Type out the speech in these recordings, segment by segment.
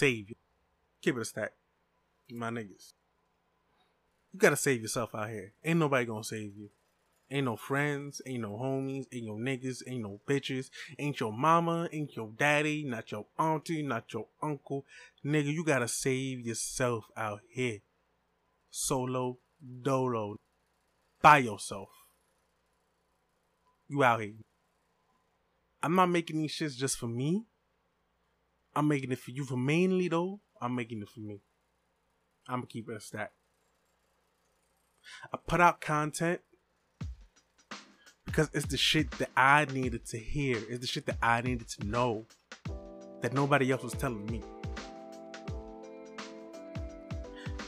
Be you. Keep it a stack, my niggas. You gotta save yourself out here. Ain't nobody gonna save you. Ain't no friends, ain't no homies, ain't no niggas, ain't no bitches, ain't your mama, ain't your daddy, not your auntie, not your uncle. Nigga, you gotta save yourself out here. Solo, dolo, by yourself. You out here. I'm not making these shits just for me. I'm making it for you for mainly though. I'm making it for me. I'm gonna keep it a. I put out content because it's the shit that I needed to hear. It's the shit that I needed to know that nobody else was telling me.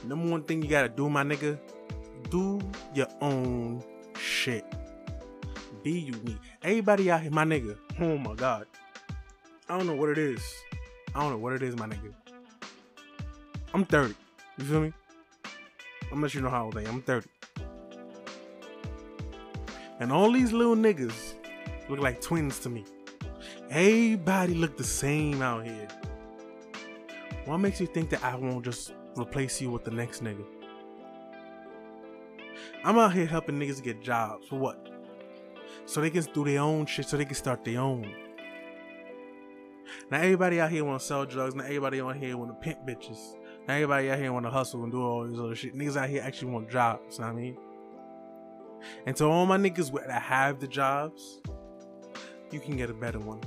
Number one thing you gotta do, my nigga, do your own shit. Be unique. Everybody out here, my nigga. Oh my god. I don't know what it is. I don't know what it is, my nigga. I'm 30. You feel me? I'm gonna let you know how old I am. I'm 30. And all these little niggas look like twins to me. Everybody look the same out here. What makes you think that I won't just replace you with the next nigga? I'm out here helping niggas get jobs. For what? So they can do their own shit, so they can start their own. Now everybody out here wanna sell drugs, now everybody out here wanna pimp bitches. Now everybody out here wanna hustle and do all this other shit. Niggas out here actually want jobs, you know what I mean? And to all my niggas that have the jobs, you can get a better one.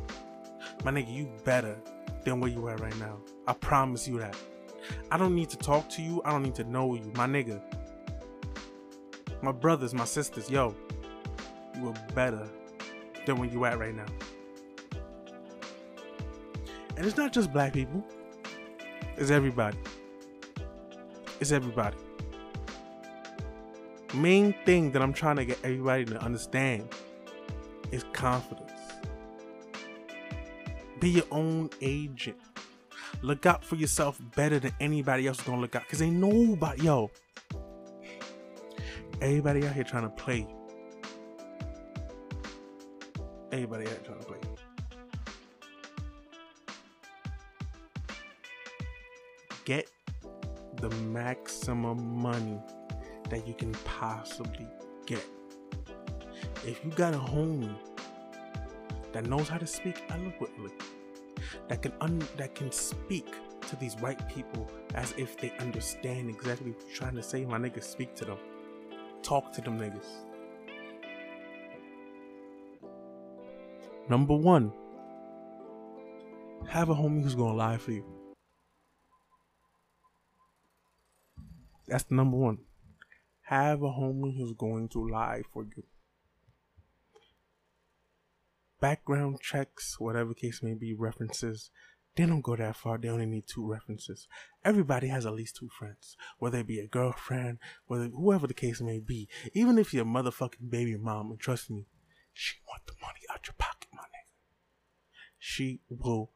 My nigga, you better than where you at right now. I promise you that. I don't need to talk to you. I don't need to know you. My nigga. My brothers, my sisters, yo. You are better than where you at right now. And it's not just black people. It's everybody. It's everybody main thing that I'm trying to get everybody to understand is confidence. Be your own agent. Look out for yourself better than anybody else is gonna look out. Cause ain't nobody, yo. Everybody out here trying to play. Everybody out here trying to play. The maximum money that you can possibly get. If you got a homie that knows how to speak eloquently, that can un- that can speak to these white people as if they understand exactly what you're trying to say, my niggas, speak to them. Talk to them niggas. Number one, have a homie who's gonna lie for you. That's the number one have a homie who's going to lie for you. Background checks, whatever case may be, references, they don't go that far. They only need two references. Everybody has at least two friends, whether it be a girlfriend, whether whoever the case may be. Even if you're a motherfucking baby mom, and trust me, she want the money out your pocket, my nigga. She will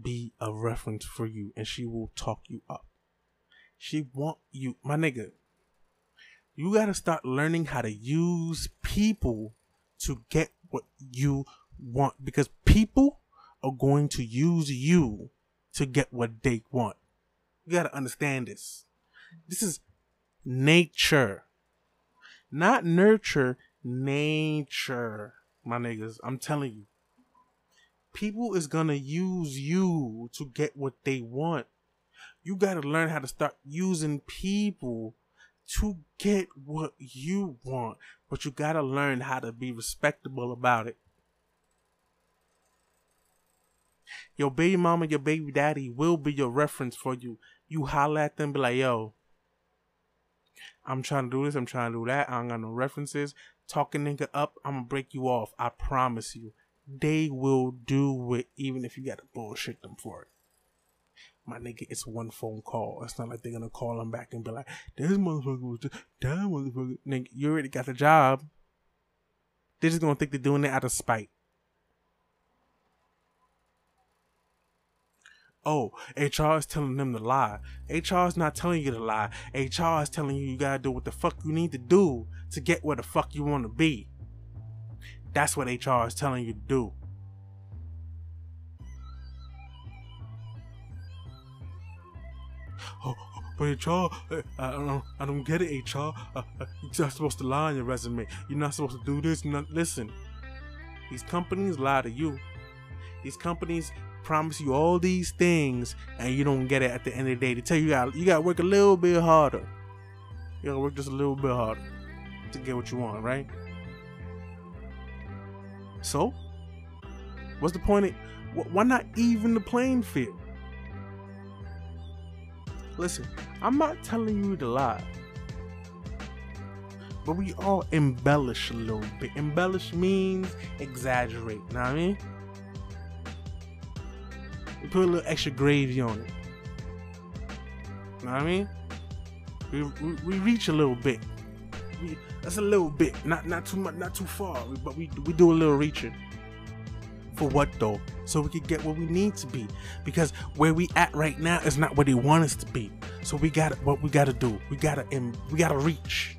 be a reference for you, and she will talk you up. She want you, my nigga you got to start learning how to use people to get what you want because people are going to use you to get what they want. You got to understand this. This is nature, not nurture, nature, my niggas. I'm telling you. People is gonna use you to get what they want. You gotta learn how to start using people to get what you want, but you gotta learn how to be respectable about it. Your baby mama, your baby daddy will be your reference for you. You holler at them, be like, yo, I'm trying to do this, I'm trying to do that. I don't got no references. Talking nigga up, I'm gonna break you off. I promise you. They will do it even if you gotta bullshit them for it my nigga, it's one phone call. It's not like they're gonna call them back and be like, "This motherfucker was just, that motherfucker." Nigga, you already got the job. They're just gonna think they're doing it out of spite. Oh, HR is telling them to lie. HR is not telling you to lie. HR is telling you you gotta do what the fuck you need to do to get where the fuck you want to be. That's what HR is telling you to do. But HR, uh, I don't, I don't get it, HR. Uh, uh, you're not supposed to lie on your resume. You're not supposed to do this. Not, listen, these companies lie to you. These companies promise you all these things, and you don't get it at the end of the day. They tell you you got you got to work a little bit harder. You got to work just a little bit harder to get what you want, right? So, what's the point? Of, why not even the playing field? Listen, I'm not telling you to lie. But we all embellish a little bit. Embellish means exaggerate, you know what I mean? We put a little extra gravy on it. You know what I mean? We, we, we reach a little bit. We, that's a little bit, not not too much, not too far, but we we do a little reaching. For what though? So we can get where we need to be. Because where we at right now is not where they want us to be. So we got what we got to do. We gotta and we gotta reach.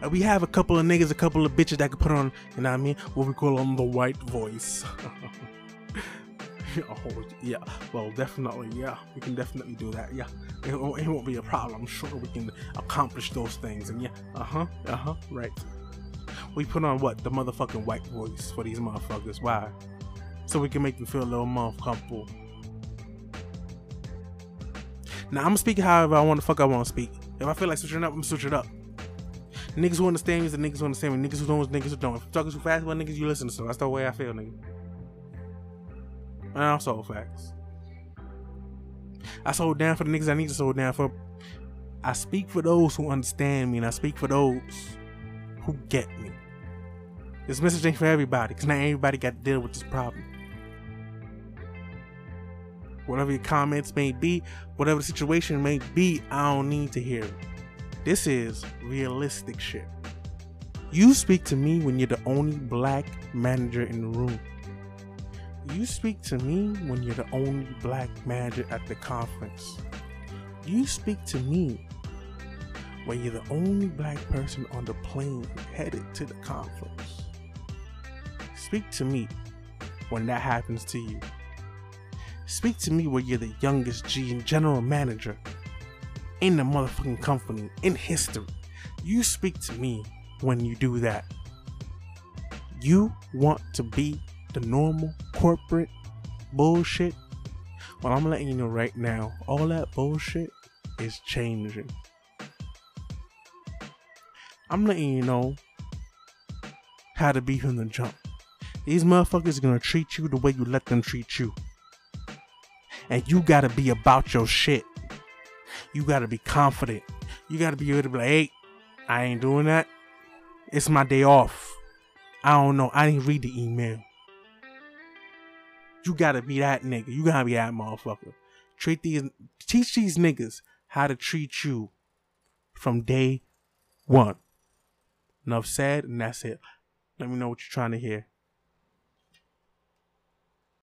And we have a couple of niggas, a couple of bitches that can put on, you know what I mean? What we call on the white voice. oh yeah, well definitely, yeah, we can definitely do that. Yeah, it it won't be a problem. I'm sure we can accomplish those things. And yeah, uh huh, uh huh, right. We put on what the motherfucking white voice for these motherfuckers. Why? So we can make them feel a little more comfortable. Now I'm speaking however I want to fuck I want to speak. If I feel like switching up, I'm switching up. Niggas who understand me is the niggas who understand me. Niggas who don't niggas who don't. If I'm talking too fast about niggas, you listen to. So that's the way I feel, nigga. And also facts. I sold down for the niggas I need to sold down for. I speak for those who understand me, and I speak for those who get me. This message ain't for everybody, because not everybody got to deal with this problem. Whatever your comments may be, whatever the situation may be, I don't need to hear it. This is realistic shit. You speak to me when you're the only black manager in the room. You speak to me when you're the only black manager at the conference. You speak to me when you're the only black person on the plane headed to the conference. Speak to me when that happens to you. Speak to me when you're the youngest G and general manager in the motherfucking company in history. You speak to me when you do that. You want to be the normal corporate bullshit? Well, I'm letting you know right now, all that bullshit is changing. I'm letting you know how to be from the jump. These motherfuckers are gonna treat you the way you let them treat you. And you gotta be about your shit. You gotta be confident. You gotta be able to be like, hey, I ain't doing that. It's my day off. I don't know. I didn't read the email. You gotta be that nigga. You gotta be that motherfucker. Treat these, teach these niggas how to treat you from day one. Enough said, and that's it. Let me know what you're trying to hear.